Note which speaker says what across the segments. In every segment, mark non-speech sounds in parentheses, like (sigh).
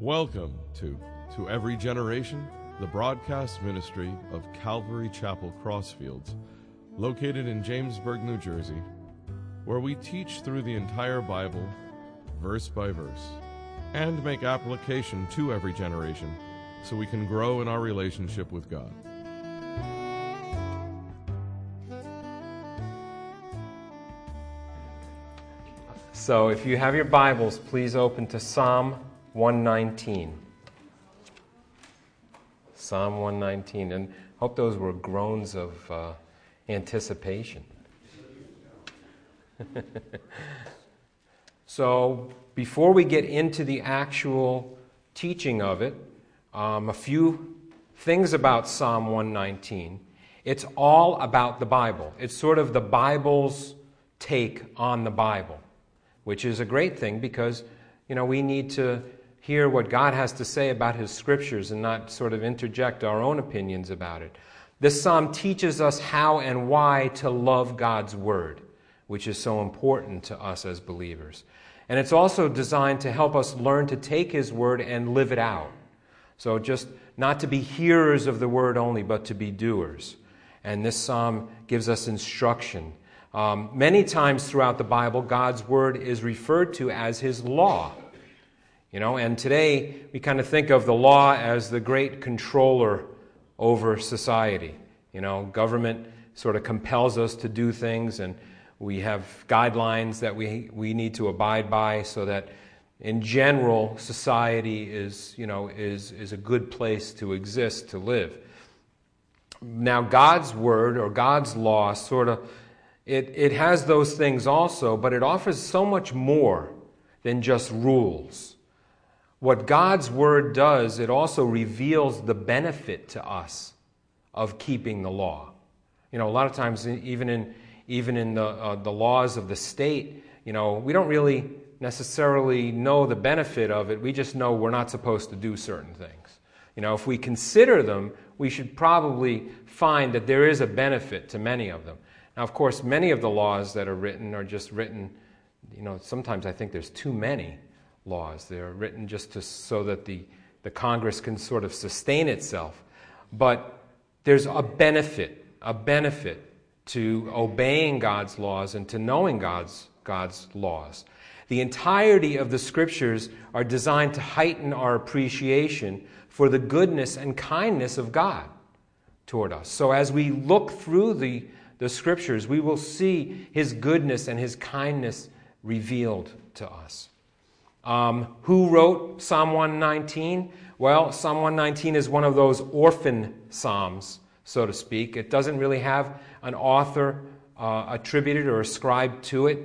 Speaker 1: Welcome to To Every Generation, the broadcast ministry of Calvary Chapel Crossfields, located in Jamesburg, New Jersey, where we teach through the entire Bible, verse by verse, and make application to every generation so we can grow in our relationship with God.
Speaker 2: So if you have your Bibles, please open to Psalm 119. Psalm 119. And I hope those were groans of uh, anticipation. (laughs) so before we get into the actual teaching of it, um, a few things about Psalm 119. It's all about the Bible. It's sort of the Bible's take on the Bible which is a great thing because, you know, we need to hear what God has to say about His scriptures and not sort of interject our own opinions about it. This psalm teaches us how and why to love God's word, which is so important to us as believers. And it's also designed to help us learn to take His word and live it out. So just not to be hearers of the word only, but to be doers. And this psalm gives us instruction um, many times throughout the Bible, God's word is referred to as his law. You know, and today we kind of think of the law as the great controller over society. You know, government sort of compels us to do things, and we have guidelines that we, we need to abide by so that in general society is, you know, is, is a good place to exist, to live. Now, God's word or God's law sort of it, it has those things also, but it offers so much more than just rules. What God's Word does, it also reveals the benefit to us of keeping the law. You know, a lot of times, even in, even in the, uh, the laws of the state, you know, we don't really necessarily know the benefit of it. We just know we're not supposed to do certain things. You know, if we consider them, we should probably find that there is a benefit to many of them. Now, of course, many of the laws that are written are just written, you know, sometimes I think there's too many laws. They're written just to, so that the, the Congress can sort of sustain itself. But there's a benefit, a benefit to obeying God's laws and to knowing God's, God's laws. The entirety of the scriptures are designed to heighten our appreciation for the goodness and kindness of God toward us. So as we look through the the scriptures, we will see his goodness and his kindness revealed to us. Um, who wrote Psalm 119? Well, Psalm 119 is one of those orphan psalms, so to speak. It doesn't really have an author uh, attributed or ascribed to it.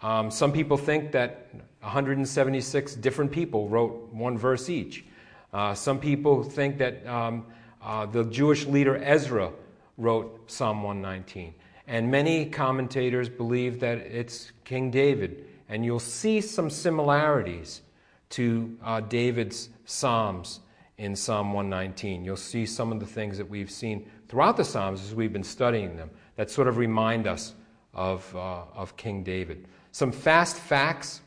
Speaker 2: Um, some people think that 176 different people wrote one verse each. Uh, some people think that um, uh, the Jewish leader Ezra wrote Psalm 119. And many commentators believe that it's King David. And you'll see some similarities to uh, David's Psalms in Psalm 119. You'll see some of the things that we've seen throughout the Psalms as we've been studying them that sort of remind us of, uh, of King David. Some fast facts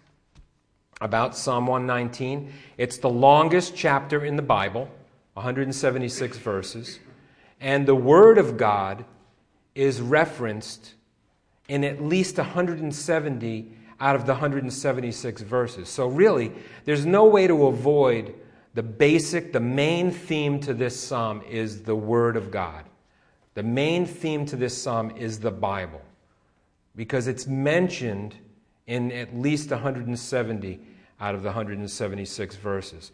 Speaker 2: about Psalm 119 it's the longest chapter in the Bible, 176 verses. And the Word of God is referenced in at least 170 out of the 176 verses. So, really, there's no way to avoid the basic, the main theme to this psalm is the Word of God. The main theme to this psalm is the Bible because it's mentioned in at least 170 out of the 176 verses.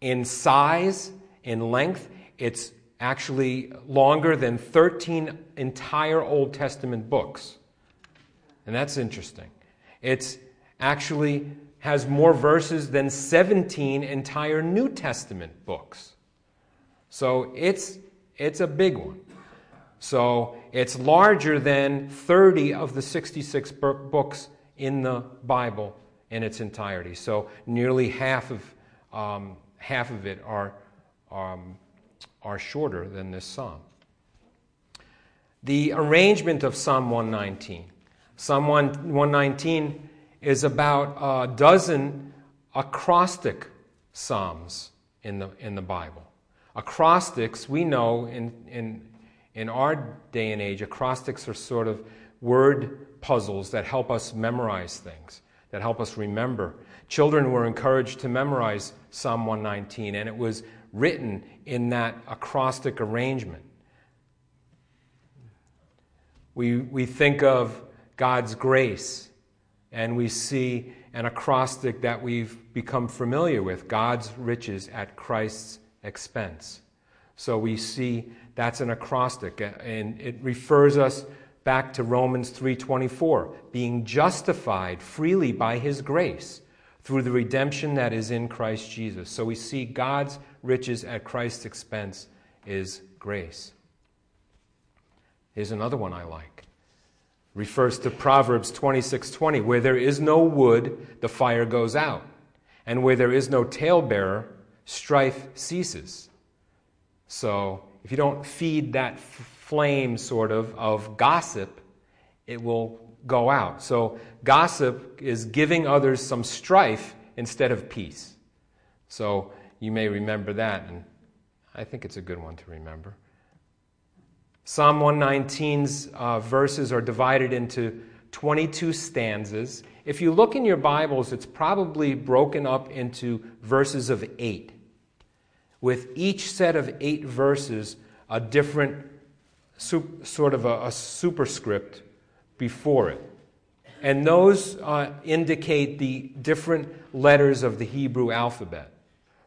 Speaker 2: In size, in length, it's actually longer than 13 entire Old Testament books. And that's interesting. It actually has more verses than 17 entire New Testament books. So it's, it's a big one. So it's larger than 30 of the 66 books in the Bible in its entirety. So nearly half of, um, half of it are um, are shorter than this psalm. The arrangement of Psalm 119. Psalm 119 is about a dozen acrostic Psalms in the, in the Bible. Acrostics, we know in, in, in our day and age, acrostics are sort of word puzzles that help us memorize things, that help us remember. Children were encouraged to memorize Psalm 119, and it was written in that acrostic arrangement. We, we think of God's grace, and we see an acrostic that we've become familiar with God's riches at Christ's expense. So we see that's an acrostic, and it refers us back to Romans 3:24, being justified freely by his grace through the redemption that is in Christ Jesus. So we see God's riches at Christ's expense is grace. Here's another one I like. Refers to Proverbs 26:20, where there is no wood, the fire goes out, and where there is no talebearer, strife ceases. So, if you don't feed that flame sort of of gossip, it will go out. So, gossip is giving others some strife instead of peace. So, you may remember that, and I think it's a good one to remember. Psalm 119's uh, verses are divided into 22 stanzas. If you look in your Bibles, it's probably broken up into verses of eight, with each set of eight verses a different sort of a, a superscript before it. And those uh, indicate the different letters of the Hebrew alphabet.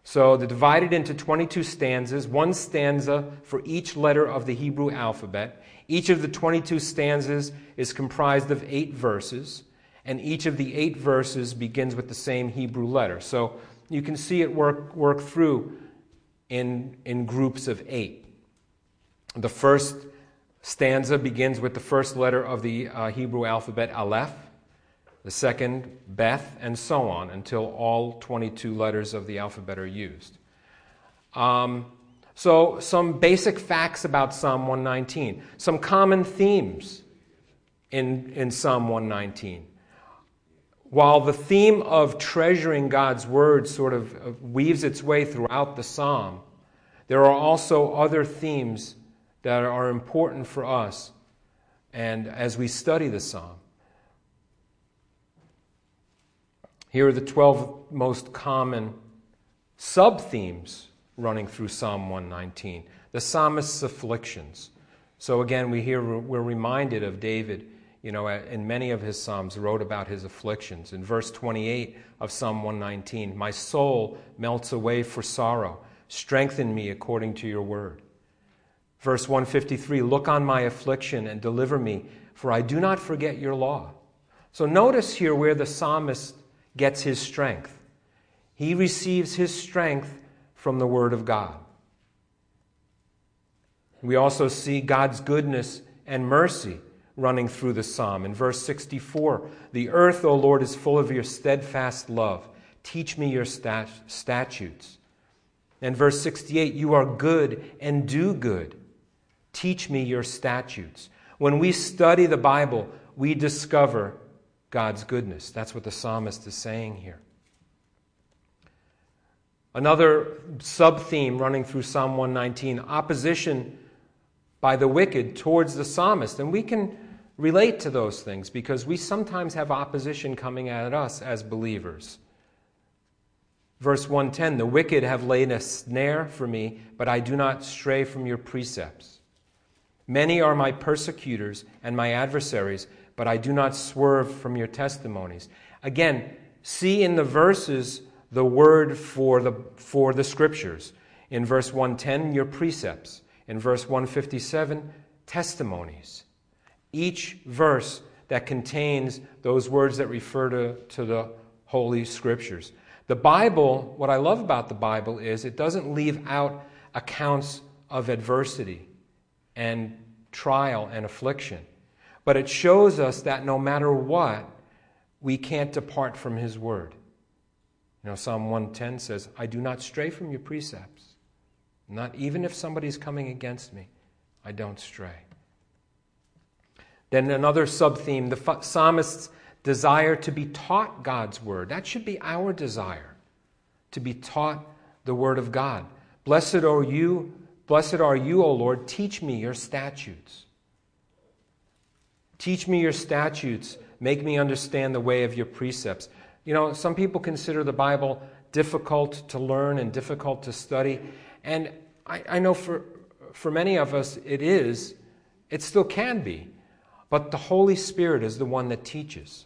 Speaker 2: So they're divided into 22 stanzas, one stanza for each letter of the Hebrew alphabet. Each of the 22 stanzas is comprised of eight verses, and each of the eight verses begins with the same Hebrew letter. So you can see it work, work through in, in groups of eight. The first stanza begins with the first letter of the uh, Hebrew alphabet, Aleph the second, Beth, and so on until all 22 letters of the alphabet are used. Um, so, some basic facts about Psalm 119, some common themes in, in Psalm 119. While the theme of treasuring God's word sort of weaves its way throughout the psalm, there are also other themes that are important for us and as we study the psalm. Here are the 12 most common sub themes running through Psalm 119 the psalmist's afflictions. So again, we hear we're reminded of David, you know, in many of his psalms wrote about his afflictions. In verse 28 of Psalm 119, my soul melts away for sorrow. Strengthen me according to your word. Verse 153, look on my affliction and deliver me, for I do not forget your law. So notice here where the psalmist gets his strength. He receives his strength from the Word of God. We also see God's goodness and mercy running through the psalm. In verse 64, the earth, O Lord, is full of your steadfast love. Teach me your stat- statutes. And verse 68, you are good and do good. Teach me your statutes. When we study the Bible, we discover God's goodness. That's what the psalmist is saying here. Another sub theme running through Psalm 119 opposition by the wicked towards the psalmist. And we can relate to those things because we sometimes have opposition coming at us as believers. Verse 110 The wicked have laid a snare for me, but I do not stray from your precepts. Many are my persecutors and my adversaries but I do not swerve from your testimonies. Again, see in the verses the word for the, for the scriptures. In verse 110, your precepts. In verse 157, testimonies. Each verse that contains those words that refer to, to the Holy Scriptures. The Bible, what I love about the Bible is it doesn't leave out accounts of adversity and trial and affliction. But it shows us that no matter what, we can't depart from His Word. You know, Psalm 110 says, I do not stray from your precepts. Not even if somebody's coming against me, I don't stray. Then another sub theme the psalmist's desire to be taught God's Word. That should be our desire to be taught the word of God. Blessed are you, blessed are you, O Lord, teach me your statutes. Teach me your statutes, make me understand the way of your precepts. You know, some people consider the Bible difficult to learn and difficult to study, and I, I know for, for many of us it is. It still can be. But the Holy Spirit is the one that teaches.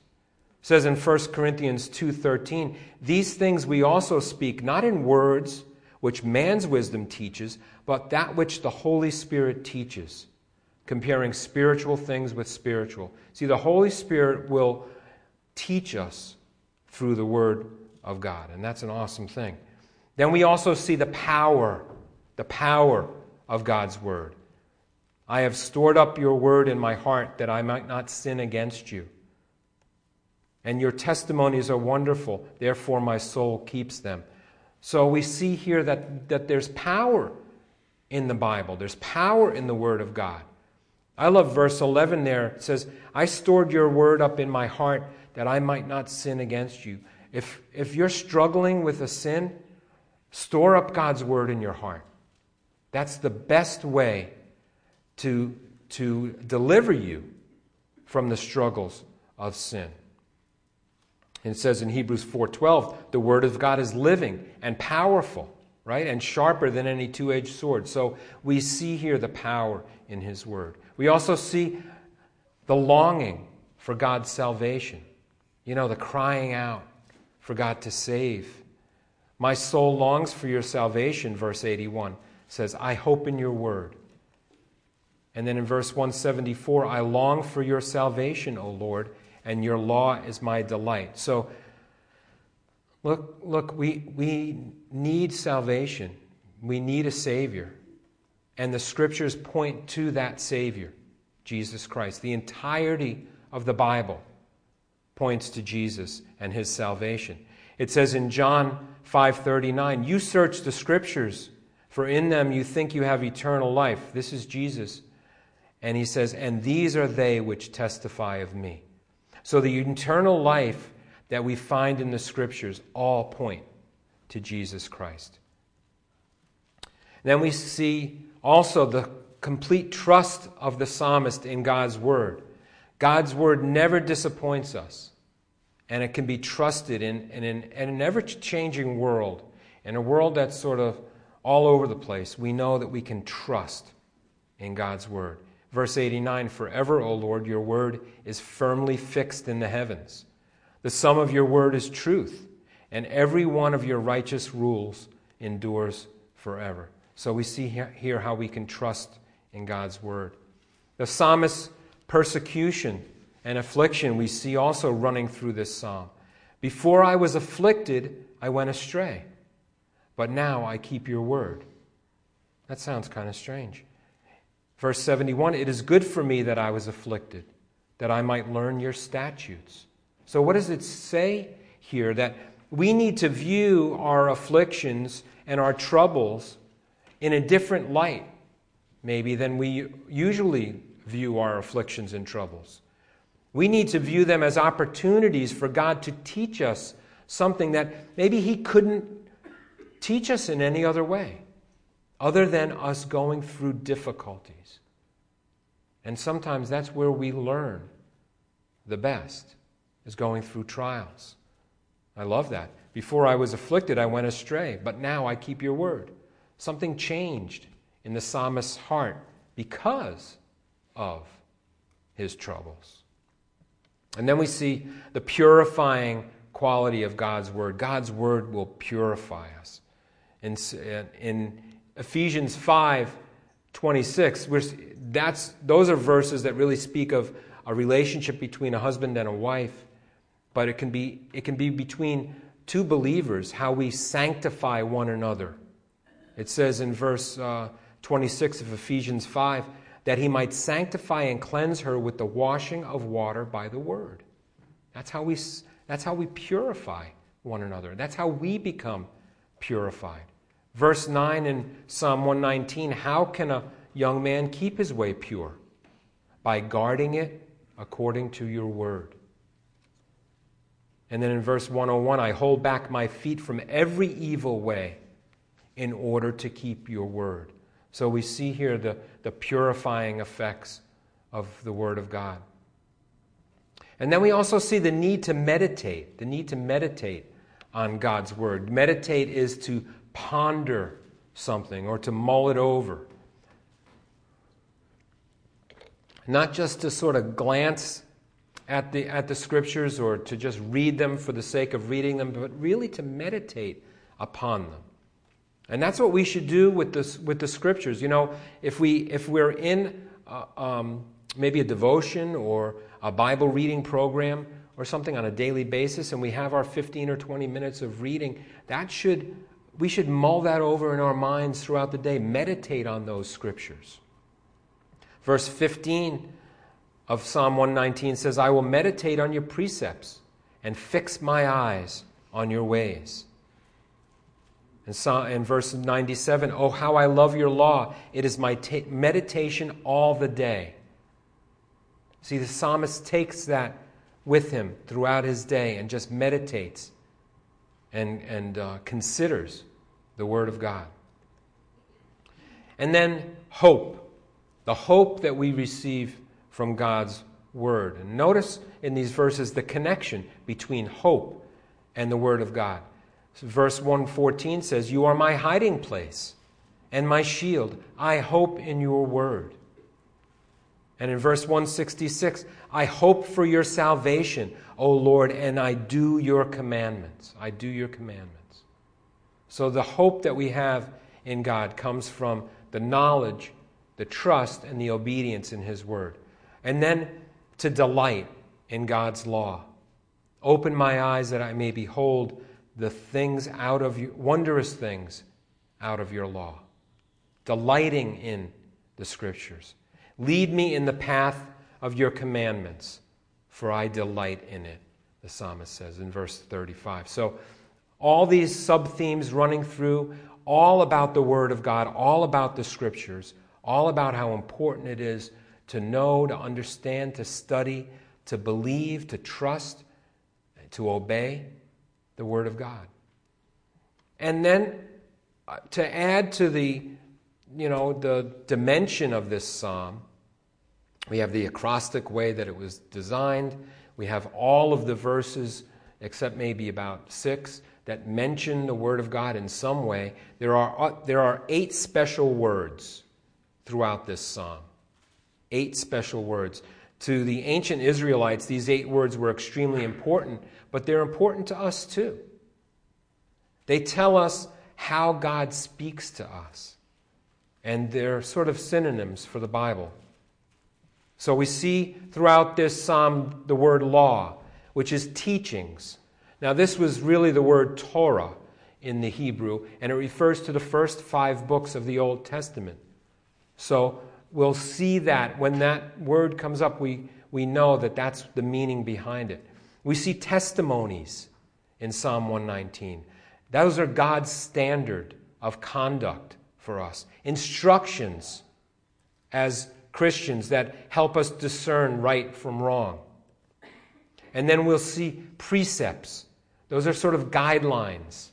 Speaker 2: It says in 1 Corinthians 2:13, "These things we also speak not in words which man's wisdom teaches, but that which the Holy Spirit teaches, comparing spiritual things with spiritual." See, the Holy Spirit will teach us through the word of God, and that's an awesome thing. Then we also see the power, the power of God's word. I have stored up your word in my heart that I might not sin against you. And your testimonies are wonderful, therefore my soul keeps them. So we see here that, that there's power in the Bible, there's power in the Word of God. I love verse 11 there. It says, I stored your word up in my heart that I might not sin against you. If, if you're struggling with a sin, store up God's word in your heart. That's the best way to, to deliver you from the struggles of sin. And it says in Hebrews 4:12, the word of God is living and powerful, right? And sharper than any two-edged sword. So we see here the power in his word. We also see the longing for God's salvation. You know, the crying out for God to save. My soul longs for your salvation, verse 81 says, I hope in your word. And then in verse 174, I long for your salvation, O Lord, and your law is my delight. So, look, look, we, we need salvation. We need a Savior. And the scriptures point to that Savior, Jesus Christ. The entirety of the Bible points to Jesus and his salvation. It says in John 5:39, "You search the scriptures, for in them you think you have eternal life." This is Jesus. And he says, And these are they which testify of me. So the eternal life that we find in the scriptures all point to Jesus Christ. Then we see also the complete trust of the psalmist in God's word. God's word never disappoints us, and it can be trusted in, in, in, in an ever changing world, in a world that's sort of all over the place. We know that we can trust in God's word. Verse 89 Forever, O Lord, your word is firmly fixed in the heavens. The sum of your word is truth, and every one of your righteous rules endures forever. So we see here how we can trust in God's word. The psalmist's persecution and affliction we see also running through this psalm. Before I was afflicted, I went astray, but now I keep your word. That sounds kind of strange. Verse 71 It is good for me that I was afflicted, that I might learn your statutes. So, what does it say here? That we need to view our afflictions and our troubles in a different light, maybe, than we usually view our afflictions and troubles. We need to view them as opportunities for God to teach us something that maybe He couldn't teach us in any other way other than us going through difficulties. And sometimes that's where we learn the best, is going through trials. I love that. Before I was afflicted, I went astray, but now I keep your word. Something changed in the psalmist's heart because of his troubles. And then we see the purifying quality of God's word. God's word will purify us. In, uh, in Ephesians 5 26, that's, those are verses that really speak of a relationship between a husband and a wife, but it can be, it can be between two believers, how we sanctify one another. It says in verse uh, 26 of Ephesians 5 that he might sanctify and cleanse her with the washing of water by the word. That's how we, that's how we purify one another. That's how we become purified. Verse 9 in Psalm 119 How can a young man keep his way pure? By guarding it according to your word. And then in verse 101, I hold back my feet from every evil way in order to keep your word. So we see here the, the purifying effects of the word of God. And then we also see the need to meditate, the need to meditate on God's word. Meditate is to ponder something or to mull it over. Not just to sort of glance at the, at the scriptures or to just read them for the sake of reading them, but really to meditate upon them. And that's what we should do with, this, with the scriptures. You know, if, we, if we're in um, maybe a devotion or a Bible reading program or something on a daily basis and we have our 15 or 20 minutes of reading, that should, we should mull that over in our minds throughout the day, meditate on those scriptures. Verse 15 of Psalm 119 says, I will meditate on your precepts and fix my eyes on your ways. And verse 97, Oh, how I love your law. It is my ta- meditation all the day. See, the psalmist takes that with him throughout his day and just meditates and, and uh, considers the Word of God. And then hope the hope that we receive from God's Word. And notice in these verses the connection between hope and the Word of God. Verse 114 says, You are my hiding place and my shield. I hope in your Word. And in verse 166, I hope for your salvation, O Lord, and I do your commandments. I do your commandments. So the hope that we have in God comes from the knowledge, the trust, and the obedience in His Word. And then to delight in God's law. Open my eyes that I may behold the things out of you, wondrous things out of your law. Delighting in the Scriptures. Lead me in the path of your commandments, for I delight in it, the psalmist says in verse 35. So, all these sub themes running through, all about the Word of God, all about the Scriptures, all about how important it is to know, to understand, to study, to believe, to trust, to obey the Word of God. And then uh, to add to the you know, the dimension of this psalm. We have the acrostic way that it was designed. We have all of the verses, except maybe about six, that mention the Word of God in some way. There are, uh, there are eight special words throughout this psalm. Eight special words. To the ancient Israelites, these eight words were extremely important, but they're important to us too. They tell us how God speaks to us and they're sort of synonyms for the Bible. So we see throughout this psalm the word law, which is teachings. Now, this was really the word Torah in the Hebrew, and it refers to the first five books of the Old Testament. So we'll see that when that word comes up, we, we know that that's the meaning behind it. We see testimonies in Psalm 119. Those are God's standard of conduct for us, instructions as Christians that help us discern right from wrong. And then we'll see precepts. Those are sort of guidelines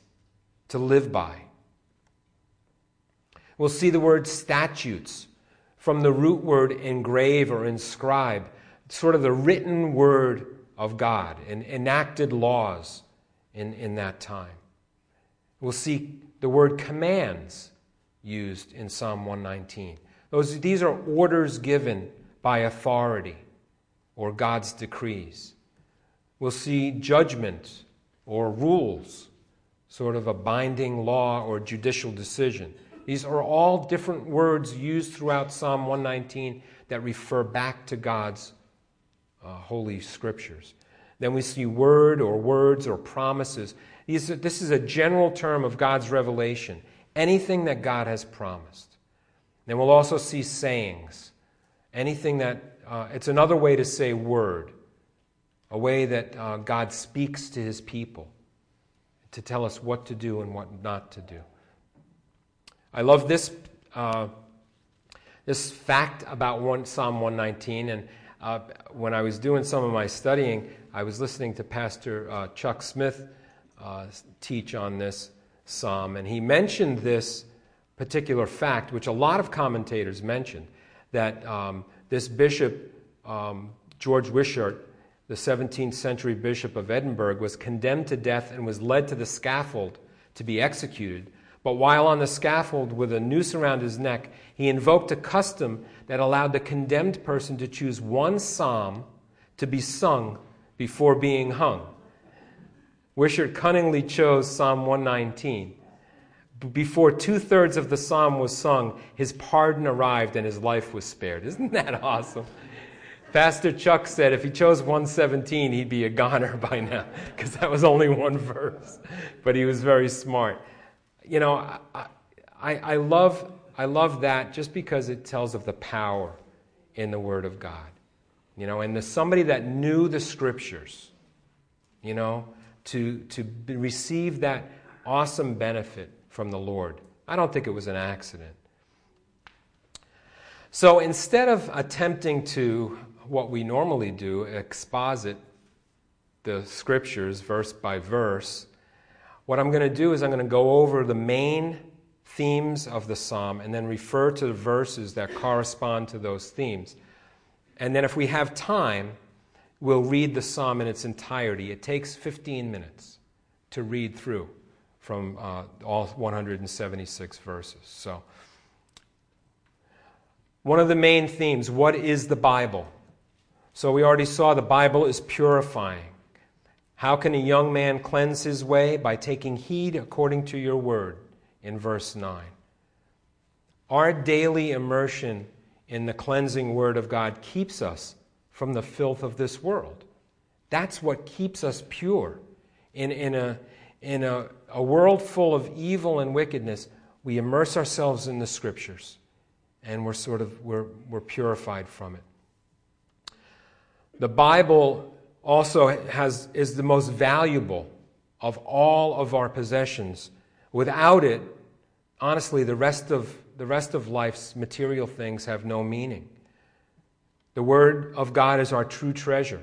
Speaker 2: to live by. We'll see the word statutes from the root word engrave or inscribe, sort of the written word of God and enacted laws in, in that time. We'll see the word commands used in Psalm 119. Those, these are orders given by authority or God's decrees. We'll see judgment or rules, sort of a binding law or judicial decision. These are all different words used throughout Psalm 119 that refer back to God's uh, holy scriptures. Then we see word or words or promises. These, this is a general term of God's revelation anything that God has promised. Then we'll also see sayings. Anything that, uh, it's another way to say word, a way that uh, God speaks to his people to tell us what to do and what not to do. I love this, uh, this fact about one, Psalm 119. And uh, when I was doing some of my studying, I was listening to Pastor uh, Chuck Smith uh, teach on this psalm, and he mentioned this particular fact, which a lot of commentators mentioned, that um, this bishop, um, George Wishart, the 17th century bishop of Edinburgh, was condemned to death and was led to the scaffold to be executed. But while on the scaffold with a noose around his neck, he invoked a custom that allowed the condemned person to choose one psalm to be sung before being hung. Wishart cunningly chose Psalm 119. Before two thirds of the psalm was sung, his pardon arrived and his life was spared. Isn't that awesome? Pastor Chuck said if he chose 117, he'd be a goner (laughs) by now, because that was only one verse. But he was very smart. You know, I, I, I, love, I love that just because it tells of the power in the Word of God. You know, and the somebody that knew the Scriptures, you know, to, to receive that awesome benefit from the Lord. I don't think it was an accident. So instead of attempting to, what we normally do, exposit the scriptures verse by verse, what I'm going to do is I'm going to go over the main themes of the psalm and then refer to the verses that correspond to those themes. And then if we have time, we'll read the psalm in its entirety. It takes 15 minutes to read through from uh, all 176 verses. So, one of the main themes what is the Bible? So, we already saw the Bible is purifying. How can a young man cleanse his way? By taking heed according to your word, in verse 9. Our daily immersion in the cleansing word of God keeps us from the filth of this world. That's what keeps us pure. In, in, a, in a, a world full of evil and wickedness, we immerse ourselves in the scriptures and we're sort of we're, we're purified from it. The Bible also has, is the most valuable of all of our possessions. Without it, honestly, the rest of, the rest of life's material things have no meaning. The Word of God is our true treasure.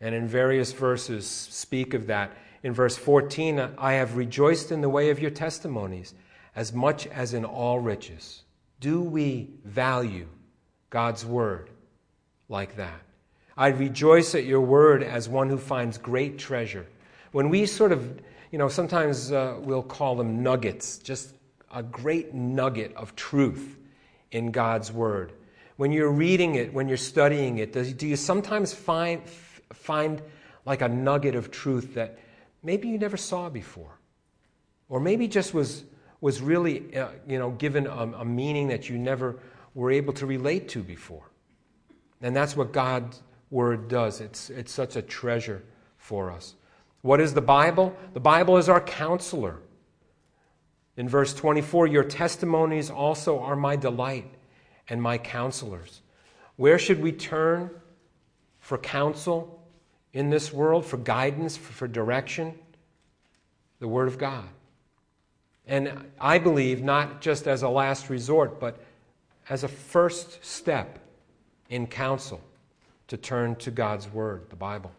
Speaker 2: And in various verses speak of that. In verse 14, I have rejoiced in the way of your testimonies as much as in all riches. Do we value God's Word like that? I rejoice at your Word as one who finds great treasure. When we sort of, you know, sometimes uh, we'll call them nuggets, just a great nugget of truth in God's Word when you're reading it, when you're studying it, does, do you sometimes find, find like a nugget of truth that maybe you never saw before? Or maybe just was, was really uh, you know, given a, a meaning that you never were able to relate to before? And that's what God's Word does. It's, it's such a treasure for us. What is the Bible? The Bible is our counselor. In verse 24, your testimonies also are my delight and my counselors. Where should we turn for counsel in this world, for guidance, for, direction? The Word of God. And I believe not just as a last resort, but as a first step in counsel to turn to God's Word, the Bible.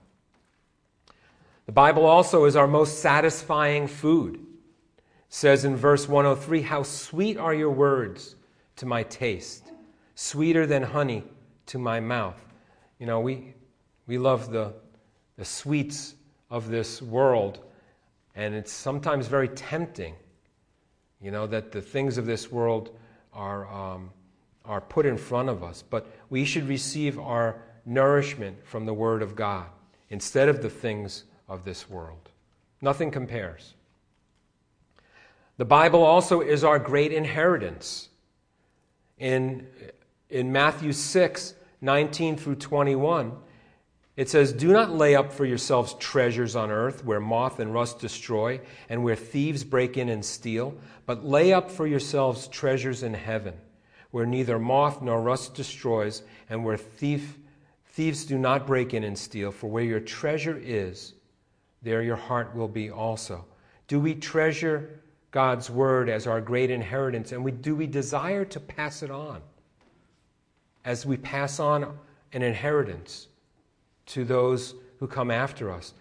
Speaker 2: The Bible also is our most satisfying food. It says in verse 103, How sweet are your words to my taste sweeter than honey to my mouth. You know, we, we love the, the sweets of this world, and it's sometimes very tempting, you know, that the things of this world are, um, are put in front of us. But we should receive our nourishment from the Word of God instead of the things of this world. Nothing compares. The Bible also is our great inheritance. In in Matthew 6 19 through 21, it says, Do not lay up for yourselves treasures on earth where moth and rust destroy and where thieves break in and steal, but lay up for yourselves treasures in heaven where neither moth nor rust destroys and where thief, thieves do not break in and steal. For where your treasure is, there your heart will be also. Do we treasure God's word as our great inheritance and we, do we desire to pass it on? as we pass on an inheritance to those who come after us.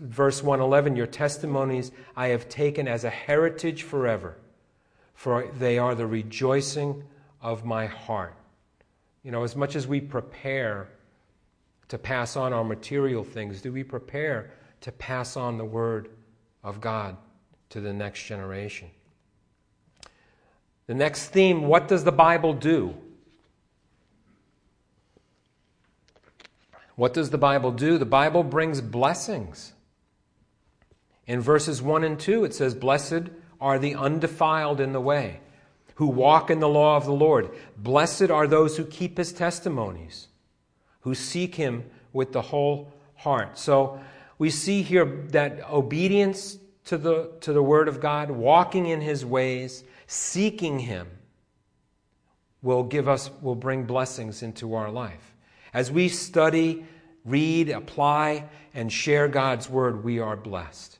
Speaker 2: Verse 111 Your testimonies I have taken as a heritage forever, for they are the rejoicing of my heart. You know, as much as we prepare to pass on our material things, do we prepare to pass on the word of God to the next generation? The next theme what does the Bible do? What does the Bible do? The Bible brings blessings. In verses 1 and 2, it says, Blessed are the undefiled in the way, who walk in the law of the Lord. Blessed are those who keep his testimonies, who seek him with the whole heart. So we see here that obedience to the, to the word of God, walking in his ways, seeking him, will give us, will bring blessings into our life. As we study, read, apply, and share God's word, we are blessed.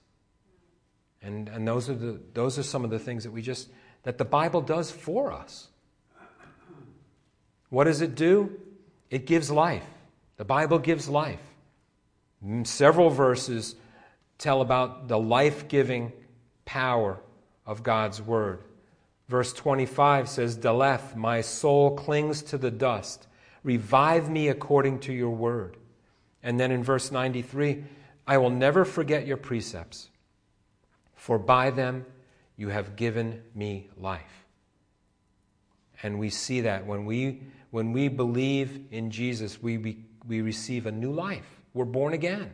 Speaker 2: And, and those, are the, those are some of the things that we just, that the Bible does for us. What does it do? It gives life. The Bible gives life. Several verses tell about the life giving power of God's word. Verse 25 says, Deleth, my soul clings to the dust. Revive me according to your word. And then in verse 93, I will never forget your precepts, for by them you have given me life. And we see that when we, when we believe in Jesus, we, be, we receive a new life. We're born again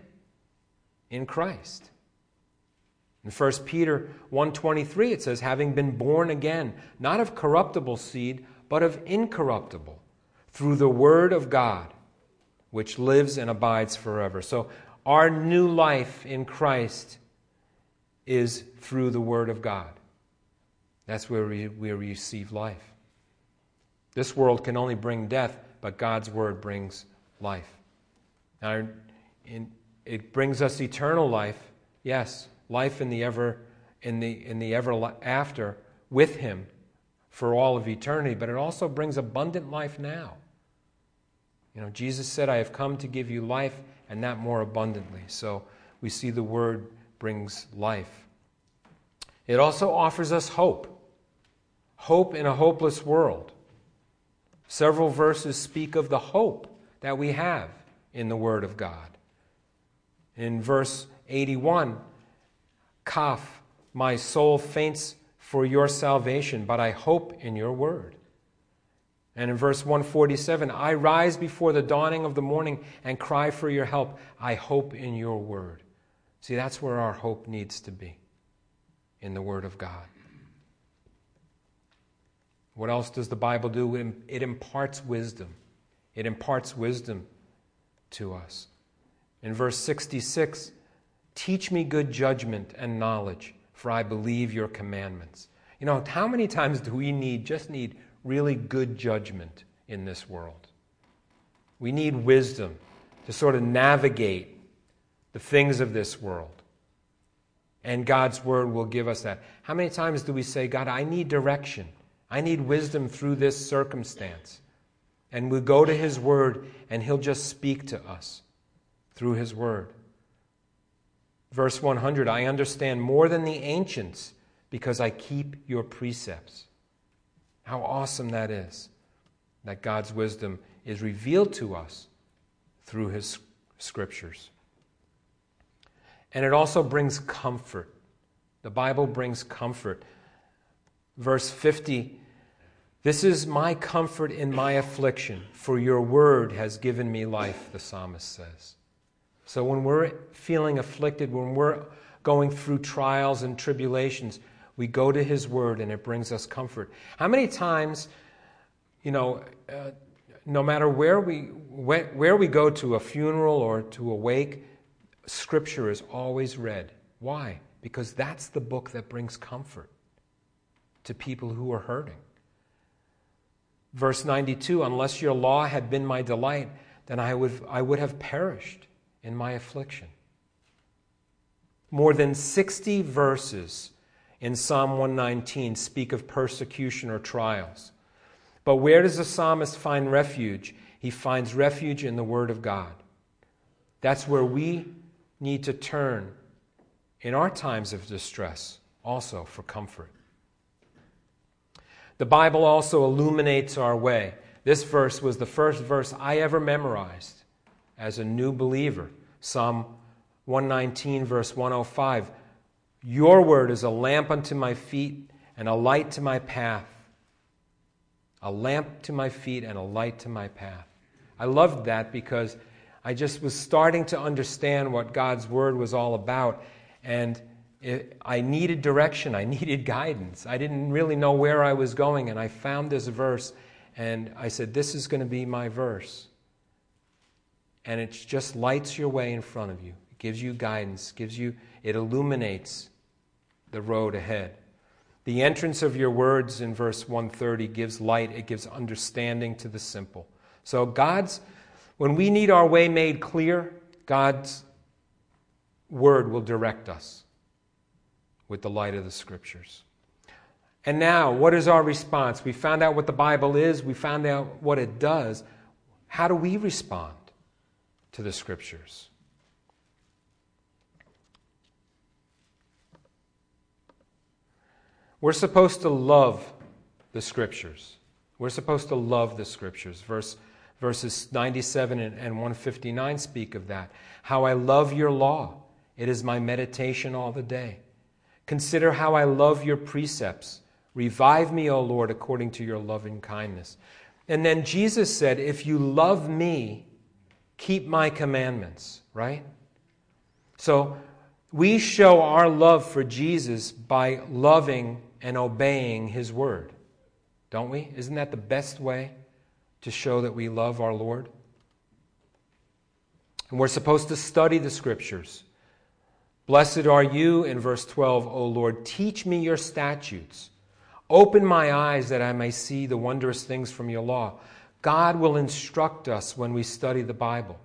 Speaker 2: in Christ. In 1 Peter 1:23 it says having been born again not of corruptible seed but of incorruptible through the Word of God, which lives and abides forever. So, our new life in Christ is through the Word of God. That's where we, we receive life. This world can only bring death, but God's Word brings life. It brings us eternal life, yes, life in the ever in the in the ever after with Him for all of eternity, but it also brings abundant life now. You know, Jesus said, I have come to give you life and that more abundantly. So we see the word brings life. It also offers us hope hope in a hopeless world. Several verses speak of the hope that we have in the Word of God. In verse 81, Kaf, my soul faints for your salvation, but I hope in your word. And in verse 147, I rise before the dawning of the morning and cry for your help. I hope in your word. See, that's where our hope needs to be in the word of God. What else does the Bible do? It imparts wisdom. It imparts wisdom to us. In verse 66, teach me good judgment and knowledge, for I believe your commandments. You know, how many times do we need, just need really good judgment in this world. We need wisdom to sort of navigate the things of this world. And God's word will give us that. How many times do we say, God, I need direction? I need wisdom through this circumstance. And we go to His word, and He'll just speak to us through His word. Verse 100 I understand more than the ancients because I keep your precepts. How awesome that is that God's wisdom is revealed to us through His scriptures. And it also brings comfort. The Bible brings comfort. Verse 50 This is my comfort in my affliction, for your word has given me life, the psalmist says. So when we're feeling afflicted, when we're going through trials and tribulations, we go to His Word and it brings us comfort. How many times, you know, uh, no matter where we, where we go to a funeral or to a wake, Scripture is always read. Why? Because that's the book that brings comfort to people who are hurting. Verse 92 Unless your law had been my delight, then I would, I would have perished in my affliction. More than 60 verses in Psalm 119 speak of persecution or trials. But where does the psalmist find refuge? He finds refuge in the Word of God. That's where we need to turn in our times of distress also for comfort. The Bible also illuminates our way. This verse was the first verse I ever memorized as a new believer. Psalm 119, verse 105. Your word is a lamp unto my feet and a light to my path. A lamp to my feet and a light to my path. I loved that because I just was starting to understand what God's word was all about. And it, I needed direction, I (laughs) needed guidance. I didn't really know where I was going. And I found this verse and I said, This is going to be my verse. And it just lights your way in front of you. It gives you guidance, gives you, it illuminates the road ahead. The entrance of your words in verse 130 gives light, it gives understanding to the simple. So, God's, when we need our way made clear, God's word will direct us with the light of the scriptures. And now, what is our response? We found out what the Bible is, we found out what it does. How do we respond to the scriptures? We're supposed to love the scriptures. We're supposed to love the scriptures. Verse, verses 97 and 159 speak of that. How I love your law. It is my meditation all the day. Consider how I love your precepts. Revive me, O Lord, according to your loving kindness. And then Jesus said, If you love me, keep my commandments, right? So we show our love for Jesus by loving and obeying his word. Don't we? Isn't that the best way to show that we love our Lord? And we're supposed to study the scriptures. Blessed are you, in verse 12, O Lord, teach me your statutes. Open my eyes that I may see the wondrous things from your law. God will instruct us when we study the Bible.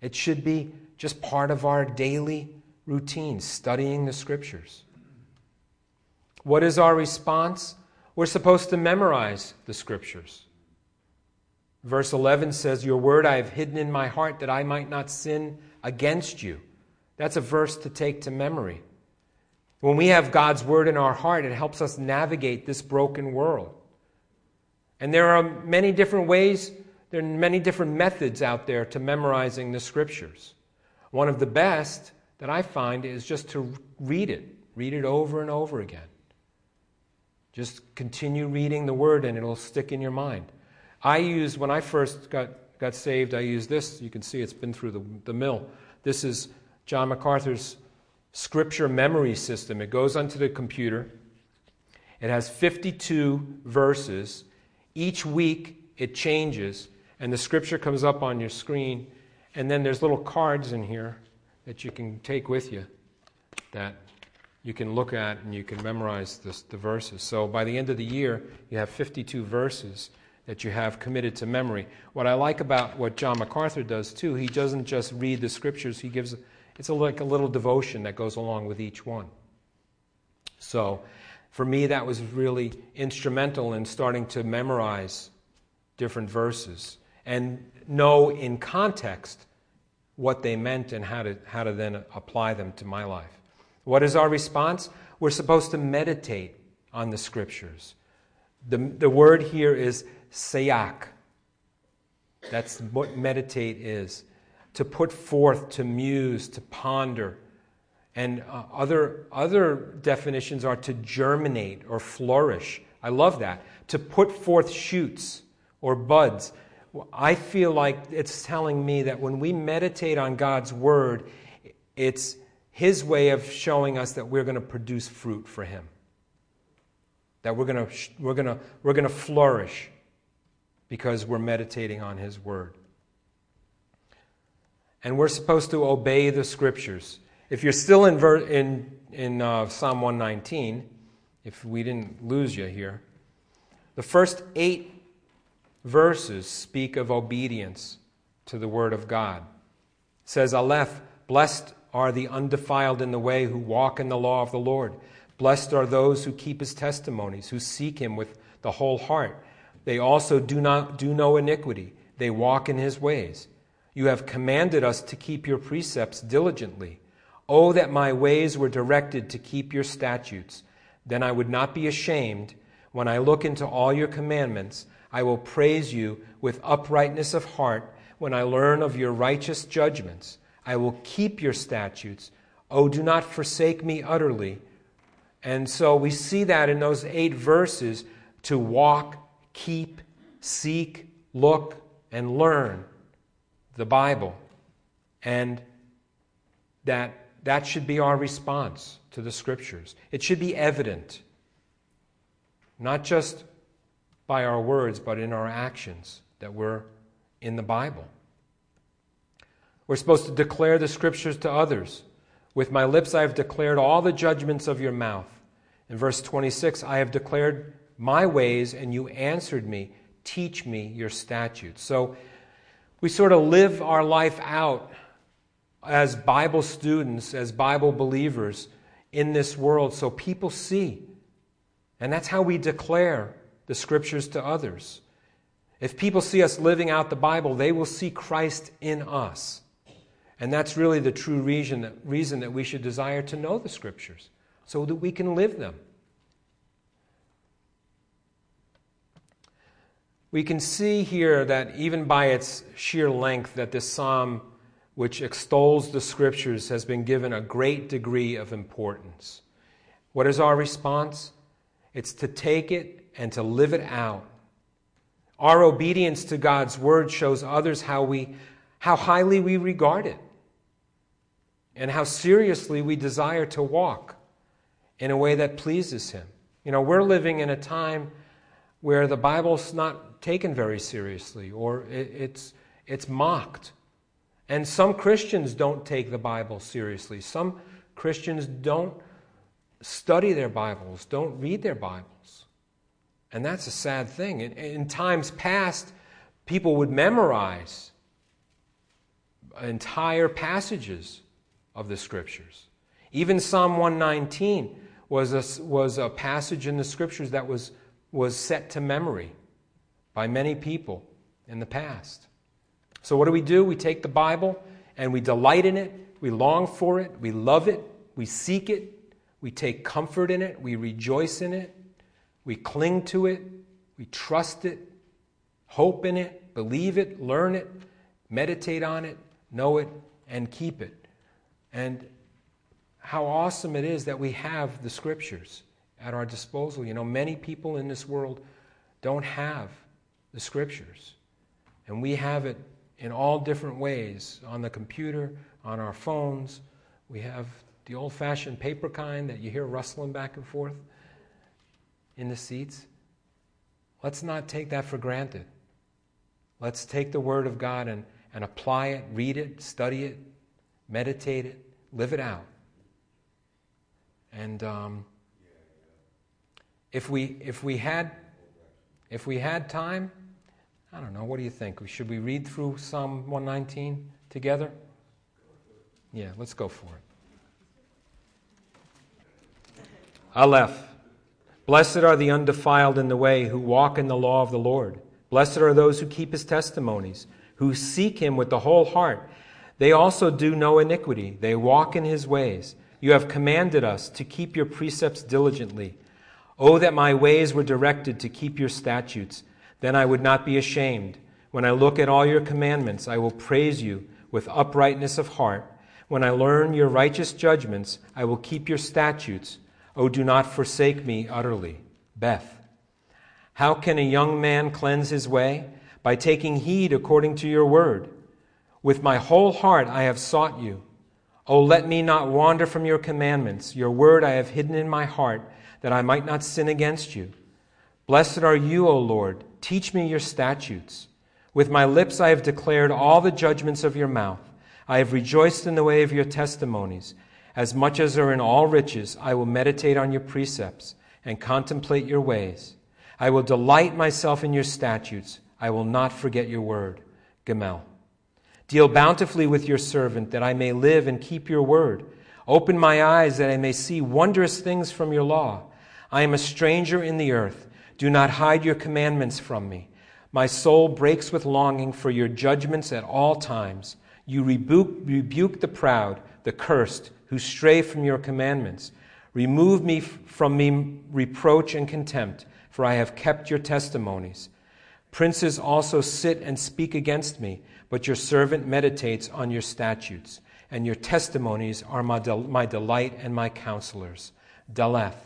Speaker 2: It should be just part of our daily routine, studying the scriptures. What is our response? We're supposed to memorize the scriptures. Verse 11 says, Your word I have hidden in my heart that I might not sin against you. That's a verse to take to memory. When we have God's word in our heart, it helps us navigate this broken world. And there are many different ways, there are many different methods out there to memorizing the scriptures. One of the best that I find is just to read it, read it over and over again. Just continue reading the word and it'll stick in your mind. I used, when I first got, got saved, I used this. You can see it's been through the, the mill. This is John MacArthur's scripture memory system. It goes onto the computer. It has 52 verses. Each week it changes, and the scripture comes up on your screen. And then there's little cards in here that you can take with you that you can look at and you can memorize this, the verses. So by the end of the year, you have 52 verses that you have committed to memory. What I like about what John MacArthur does too, he doesn't just read the scriptures, he gives it's like a little devotion that goes along with each one. So for me, that was really instrumental in starting to memorize different verses and know in context what they meant and how to, how to then apply them to my life. What is our response? We're supposed to meditate on the scriptures. The, the word here is sayak. That's what meditate is to put forth, to muse, to ponder. And uh, other, other definitions are to germinate or flourish. I love that. To put forth shoots or buds. I feel like it's telling me that when we meditate on God's word, it's his way of showing us that we're going to produce fruit for him. That we're going to, we're going to, we're going to flourish because we're meditating on his word. And we're supposed to obey the scriptures. If you're still in, ver- in, in uh, Psalm 119, if we didn't lose you here, the first eight verses speak of obedience to the word of God. It says, Aleph, blessed are the undefiled in the way who walk in the law of the Lord. Blessed are those who keep his testimonies, who seek him with the whole heart. They also do not do no iniquity. They walk in his ways. You have commanded us to keep your precepts diligently. Oh, that my ways were directed to keep your statutes. Then I would not be ashamed. When I look into all your commandments, I will praise you with uprightness of heart. When I learn of your righteous judgments, I will keep your statutes. Oh, do not forsake me utterly. And so we see that in those eight verses to walk, keep, seek, look, and learn the Bible. And that that should be our response to the scriptures. It should be evident, not just by our words, but in our actions, that we're in the Bible. We're supposed to declare the scriptures to others. With my lips I have declared all the judgments of your mouth. In verse 26, I have declared my ways, and you answered me. Teach me your statutes. So we sort of live our life out as Bible students, as Bible believers in this world so people see. And that's how we declare the scriptures to others. If people see us living out the Bible, they will see Christ in us. And that's really the true reason that, reason that we should desire to know the scriptures, so that we can live them. We can see here that even by its sheer length that this psalm which extols the scriptures has been given a great degree of importance. What is our response? It's to take it and to live it out. Our obedience to God's word shows others how we how highly we regard it and how seriously we desire to walk in a way that pleases him. You know, we're living in a time where the Bible's not taken very seriously or it's it's mocked and some Christians don't take the Bible seriously. Some Christians don't study their Bibles, don't read their Bibles. And that's a sad thing. In, in times past, people would memorize entire passages of the Scriptures. Even Psalm 119 was a, was a passage in the Scriptures that was, was set to memory by many people in the past. So, what do we do? We take the Bible and we delight in it, we long for it, we love it, we seek it, we take comfort in it, we rejoice in it, we cling to it, we trust it, hope in it, believe it, learn it, meditate on it, know it, and keep it. And how awesome it is that we have the scriptures at our disposal. You know, many people in this world don't have the scriptures, and we have it in all different ways on the computer, on our phones. We have the old fashioned paper kind that you hear rustling back and forth in the seats. Let's not take that for granted. Let's take the Word of God and, and apply it, read it, study it, meditate it, live it out. And um, if, we, if, we had, if we had time, I don't know. What do you think? Should we read through Psalm 119 together? Yeah, let's go for it. Aleph. Blessed are the undefiled in the way who walk in the law of the Lord. Blessed are those who keep his testimonies, who seek him with the whole heart. They also do no iniquity, they walk in his ways. You have commanded us to keep your precepts diligently. Oh, that my ways were directed to keep your statutes. Then I would not be ashamed. When I look at all your commandments, I will praise you with uprightness of heart. When I learn your righteous judgments, I will keep your statutes. Oh, do not forsake me utterly. Beth. How can a young man cleanse his way? By taking heed according to your word. With my whole heart I have sought you. Oh, let me not wander from your commandments. Your word I have hidden in my heart, that I might not sin against you. Blessed are you, O Lord. Teach me your statutes. With my lips I have declared all the judgments of your mouth. I have rejoiced in the way of your testimonies. As much as are in all riches, I will meditate on your precepts and contemplate your ways. I will delight myself in your statutes. I will not forget your word. Gimel. Deal bountifully with your servant, that I may live and keep your word. Open my eyes, that I may see wondrous things from your law. I am a stranger in the earth do not hide your commandments from me. My soul breaks with longing for your judgments at all times. You rebuke, rebuke the proud, the cursed, who stray from your commandments. Remove me from me reproach and contempt, for I have kept your testimonies. Princes also sit and speak against me, but your servant meditates on your statutes, and your testimonies are my, del- my delight and my counselors. Daleth.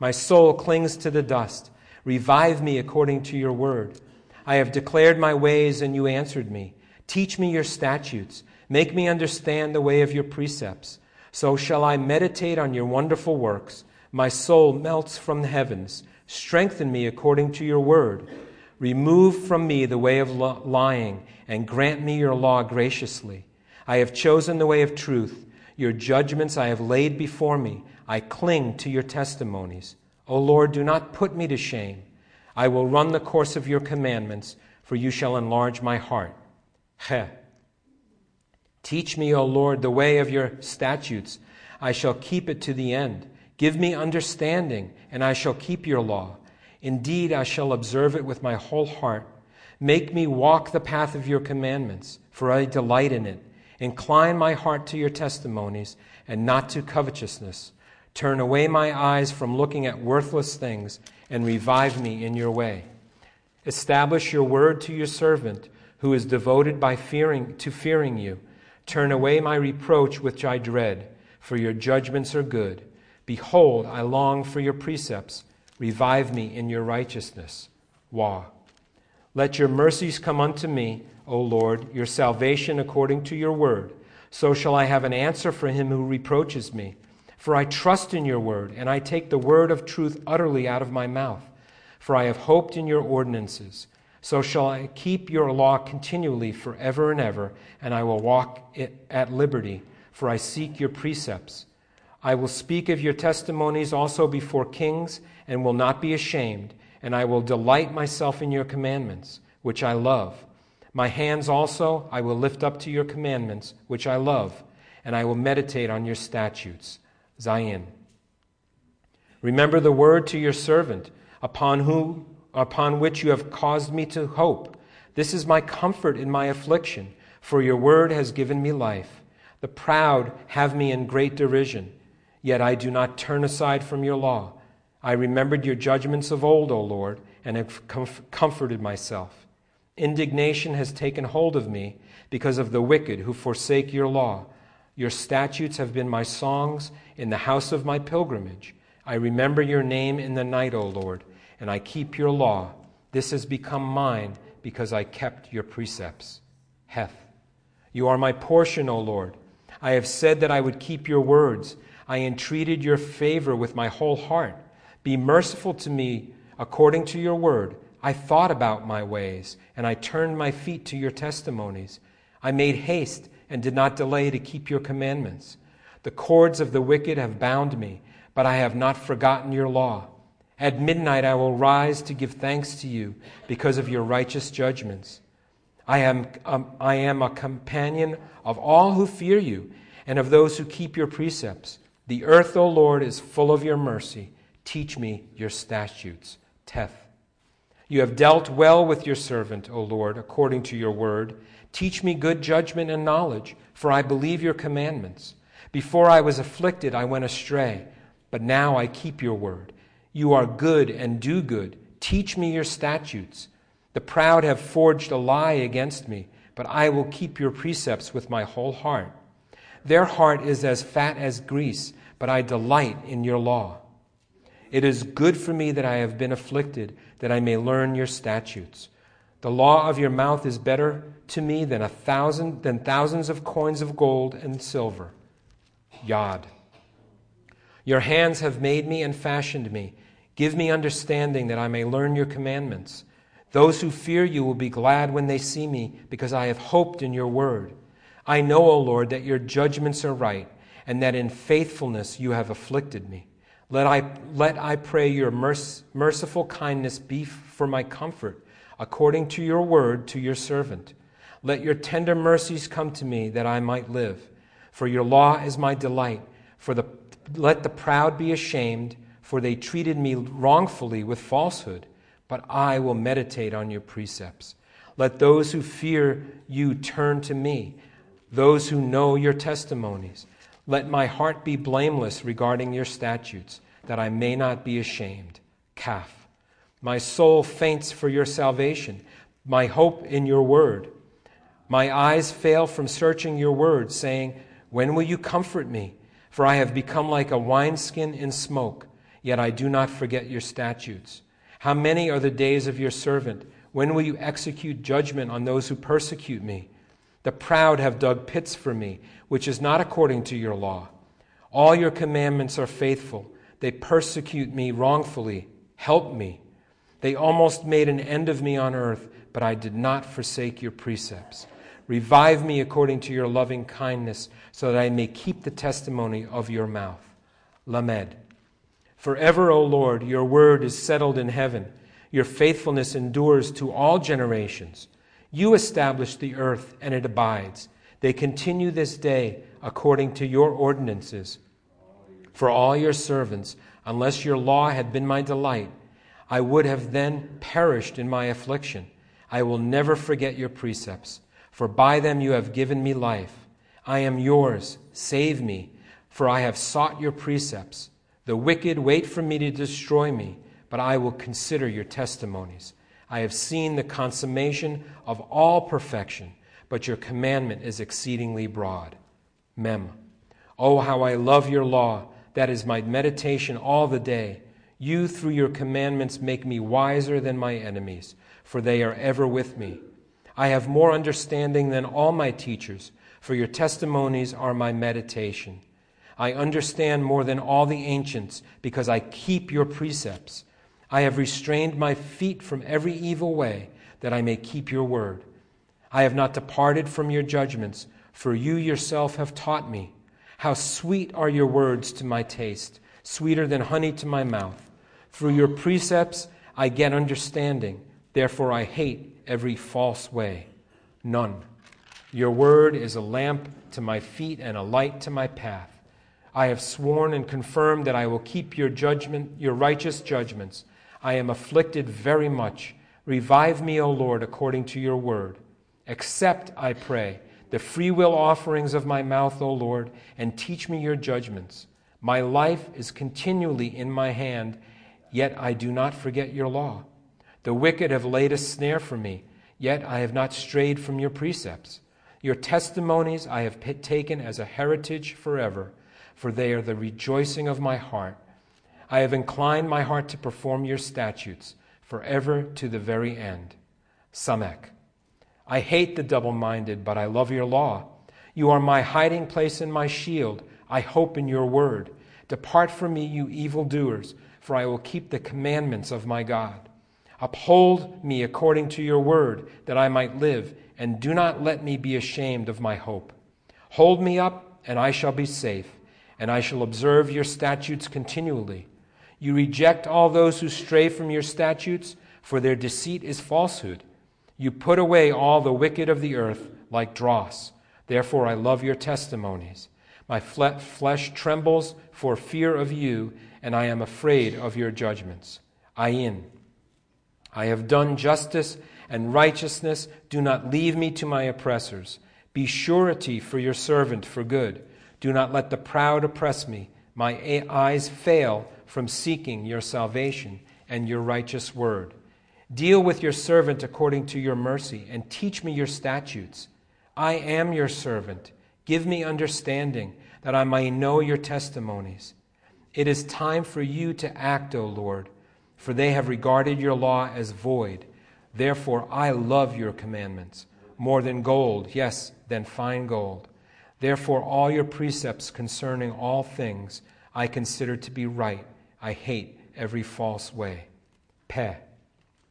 Speaker 2: My soul clings to the dust. Revive me according to your word. I have declared my ways, and you answered me. Teach me your statutes. Make me understand the way of your precepts. So shall I meditate on your wonderful works. My soul melts from the heavens. Strengthen me according to your word. Remove from me the way of lying, and grant me your law graciously. I have chosen the way of truth. Your judgments I have laid before me. I cling to your testimonies. O Lord, do not put me to shame. I will run the course of your commandments, for you shall enlarge my heart. Heh. Teach me, O Lord, the way of your statutes. I shall keep it to the end. Give me understanding, and I shall keep your law. Indeed, I shall observe it with my whole heart. Make me walk the path of your commandments, for I delight in it. Incline my heart to your testimonies, and not to covetousness. Turn away my eyes from looking at worthless things, and revive me in your way. Establish your word to your servant, who is devoted by fearing, to fearing you. Turn away my reproach which I dread, for your judgments are good. Behold, I long for your precepts. Revive me in your righteousness. Waw. Let your mercies come unto me, O Lord, your salvation according to your word. So shall I have an answer for him who reproaches me. For I trust in your word, and I take the word of truth utterly out of my mouth. For I have hoped in your ordinances. So shall I keep your law continually forever and ever, and I will walk at liberty, for I seek your precepts. I will speak of your testimonies also before kings and will not be ashamed, and I will delight myself in your commandments, which I love. My hands also I will lift up to your commandments, which I love, and I will meditate on your statutes. Zayin. Remember the word to your servant, upon, whom, upon which you have caused me to hope. This is my comfort in my affliction, for your word has given me life. The proud have me in great derision, yet I do not turn aside from your law. I remembered your judgments of old, O Lord, and have comforted myself. Indignation has taken hold of me because of the wicked who forsake your law. Your statutes have been my songs in the house of my pilgrimage. I remember your name in the night, O Lord, and I keep your law. This has become mine because I kept your precepts. Heth. You are my portion, O Lord. I have said that I would keep your words. I entreated your favor with my whole heart. Be merciful to me according to your word. I thought about my ways, and I turned my feet to your testimonies. I made haste and did not delay to keep your commandments. The cords of the wicked have bound me, but I have not forgotten your law. At midnight I will rise to give thanks to you because of your righteous judgments. I am, um, I am a companion of all who fear you and of those who keep your precepts. The earth, O Lord, is full of your mercy. Teach me your statutes. Teth. You have dealt well with your servant, O Lord, according to your word. Teach me good judgment and knowledge, for I believe your commandments. Before I was afflicted, I went astray, but now I keep your word. You are good and do good. Teach me your statutes. The proud have forged a lie against me, but I will keep your precepts with my whole heart. Their heart is as fat as grease, but I delight in your law. It is good for me that I have been afflicted, that I may learn your statutes. The law of your mouth is better to me than a thousand than thousands of coins of gold and silver. Yod. Your hands have made me and fashioned me. Give me understanding that I may learn your commandments. Those who fear you will be glad when they see me, because I have hoped in your word. I know, O Lord, that your judgments are right, and that in faithfulness you have afflicted me. Let I, let I pray your merc- merciful kindness be for my comfort, according to your word to your servant. Let your tender mercies come to me that I might live. For your law is my delight. For the, let the proud be ashamed, for they treated me wrongfully with falsehood. but I will meditate on your precepts. Let those who fear you turn to me, those who know your testimonies. Let my heart be blameless regarding your statutes, that I may not be ashamed. Kaph. My soul faints for your salvation, my hope in your word. My eyes fail from searching your word, saying, When will you comfort me? For I have become like a wineskin in smoke, yet I do not forget your statutes. How many are the days of your servant? When will you execute judgment on those who persecute me? The proud have dug pits for me, which is not according to your law. All your commandments are faithful. They persecute me wrongfully. Help me. They almost made an end of me on earth, but I did not forsake your precepts. Revive me according to your loving kindness, so that I may keep the testimony of your mouth. Lamed. Forever, O Lord, your word is settled in heaven. Your faithfulness endures to all generations. You establish the earth, and it abides. They continue this day according to your ordinances. For all your servants, unless your law had been my delight, I would have then perished in my affliction. I will never forget your precepts, for by them you have given me life. I am yours. Save me, for I have sought your precepts. The wicked wait for me to destroy me, but I will consider your testimonies. I have seen the consummation of all perfection, but your commandment is exceedingly broad. Mem. Oh, how I love your law. That is my meditation all the day. You, through your commandments, make me wiser than my enemies, for they are ever with me. I have more understanding than all my teachers, for your testimonies are my meditation. I understand more than all the ancients because I keep your precepts. I have restrained my feet from every evil way that I may keep your word. I have not departed from your judgments, for you yourself have taught me. How sweet are your words to my taste, sweeter than honey to my mouth. Through your precepts I get understanding, therefore I hate every false way. Nun. Your word is a lamp to my feet and a light to my path. I have sworn and confirmed that I will keep your judgment, your righteous judgments. I am afflicted very much. Revive me, O Lord, according to your word. Accept, I pray, the freewill offerings of my mouth, O Lord, and teach me your judgments. My life is continually in my hand, yet I do not forget your law. The wicked have laid a snare for me, yet I have not strayed from your precepts. Your testimonies I have taken as a heritage forever for they are the rejoicing of my heart. I have inclined my heart to perform your statutes forever to the very end. Samek. I hate the double minded, but I love your law. You are my hiding place and my shield. I hope in your word. Depart from me, you evildoers, for I will keep the commandments of my God. Uphold me according to your word, that I might live, and do not let me be ashamed of my hope. Hold me up, and I shall be safe and I shall observe your statutes continually. You reject all those who stray from your statutes, for their deceit is falsehood. You put away all the wicked of the earth like dross. Therefore, I love your testimonies. My flesh trembles for fear of you, and I am afraid of your judgments. Ayin. I have done justice and righteousness. Do not leave me to my oppressors. Be surety for your servant for good. Do not let the proud oppress me. My eyes fail from seeking your salvation and your righteous word. Deal with your servant according to your mercy, and teach me your statutes. I am your servant. Give me understanding, that I may know your testimonies. It is time for you to act, O Lord, for they have regarded your law as void. Therefore, I love your commandments more than gold, yes, than fine gold. Therefore, all your precepts concerning all things I consider to be right. I hate every false way. Peh.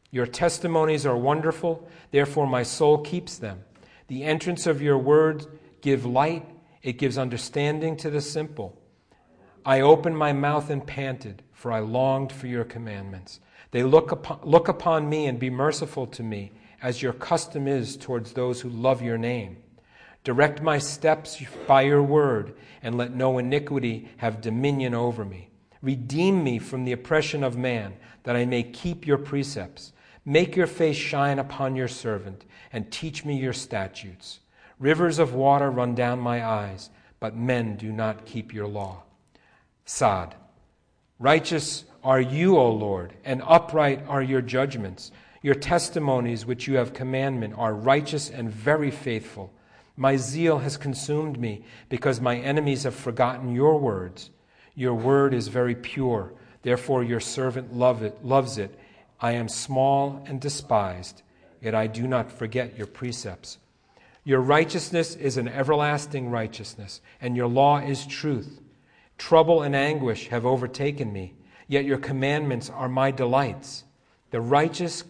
Speaker 2: Your testimonies are wonderful, therefore my soul keeps them. The entrance of your words give light, it gives understanding to the simple. I opened my mouth and panted, for I longed for your commandments. They look upon, look upon me and be merciful to me, as your custom is towards those who love your name. Direct my steps by your word, and let no iniquity have dominion over me. Redeem me from the oppression of man, that I may keep your precepts. Make your face shine upon your servant, and teach me your statutes. Rivers of water run down my eyes, but men do not keep your law. Sod. Righteous are you, O Lord, and upright are your judgments. Your testimonies which you have commandment are righteous and very faithful. My zeal has consumed me because my enemies have forgotten your words. Your word is very pure. Therefore, your servant love it, loves it. I am small and despised, yet I do not forget your precepts. Your righteousness is an everlasting righteousness, and your law is truth. Trouble and anguish have overtaken me, yet your commandments are my delights. The righteous,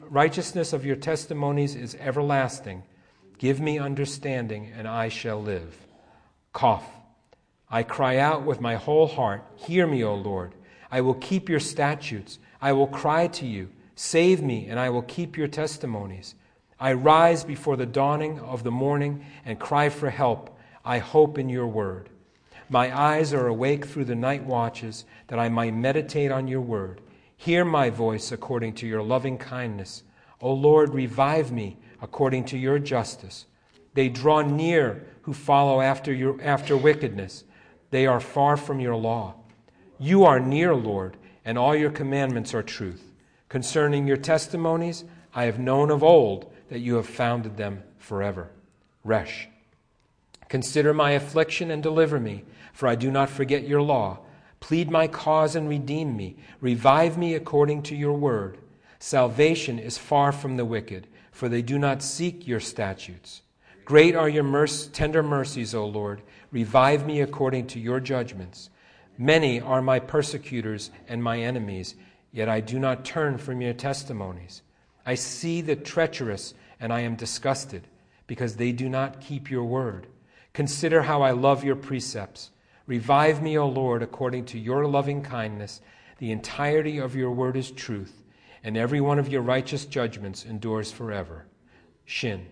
Speaker 2: righteousness of your testimonies is everlasting. Give me understanding, and I shall live. Qoph. I cry out with my whole heart, Hear me, O Lord. I will keep your statutes. I will cry to you, Save me, and I will keep your testimonies. I rise before the dawning of the morning and cry for help. I hope in your word. My eyes are awake through the night watches, that I might meditate on your word. Hear my voice according to your loving kindness. O Lord, revive me according to your justice. They draw near who follow after, your, after wickedness. They are far from your law. You are near, Lord, and all your commandments are truth. Concerning your testimonies, I have known of old that you have founded them forever. Resh. Consider my affliction and deliver me, for I do not forget your law. Plead my cause and redeem me. Revive me according to your word. Salvation is far from the wicked, for they do not seek your statutes. Great are your merc- tender mercies, O Lord. Revive me according to your judgments. Many are my persecutors and my enemies, yet I do not turn from your testimonies. I see the treacherous, and I am disgusted, because they do not keep your word. Consider how I love your precepts. Revive me, O Lord, according to your loving kindness. The entirety of your word is truth, and every one of your righteous judgments endures forever. Shin.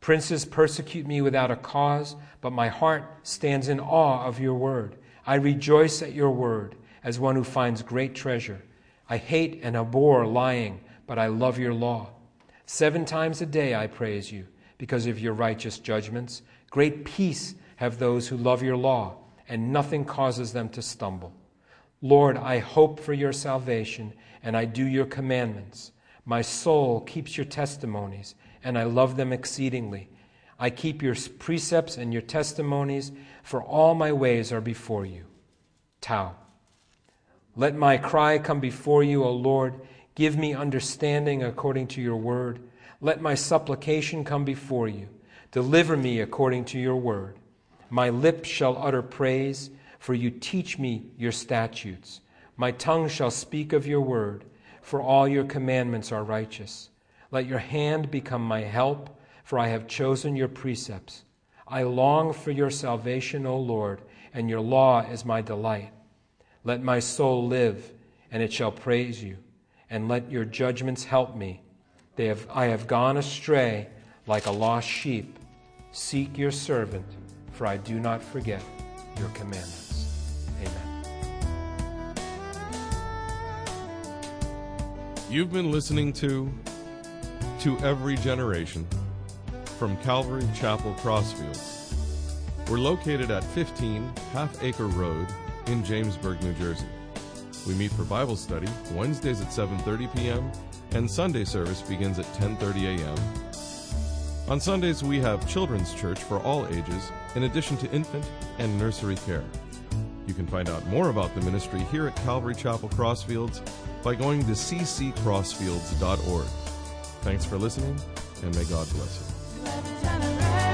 Speaker 2: Princes persecute me without a cause, but my heart stands in awe of your word. I rejoice at your word as one who finds great treasure. I hate and abhor lying, but I love your law. Seven times a day I praise you because of your righteous judgments. Great peace have those who love your law, and nothing causes them to stumble. Lord, I hope for your salvation, and I do your commandments. My soul keeps your testimonies, and I love them exceedingly. I keep your precepts and your testimonies, for all my ways are before you. Tau. Let my cry come before you, O Lord. Give me understanding according to your word. Let my supplication come before you. Deliver me according to your word. My lips shall utter praise, for you teach me your statutes. My tongue shall speak of your word, for all your commandments are righteous. Let your hand become my help, for I have chosen your precepts. I long for your salvation, O Lord, and your law is my delight. Let my soul live, and it shall praise you, and let your judgments help me. Have, I have gone astray like a lost sheep. Seek your servant, for I do not forget your commandments. Amen.
Speaker 1: You've been listening to To Every Generation from Calvary Chapel Crossfields. We're located at 15 Half Acre Road in Jamesburg, New Jersey. We meet for Bible study Wednesdays at 7:30 p.m. and Sunday service begins at 10:30 a.m. On Sundays, we have children's church for all ages, in addition to infant and nursery care. You can find out more about the ministry here at Calvary Chapel Crossfields by going to cccrossfields.org. Thanks for listening, and may God bless you.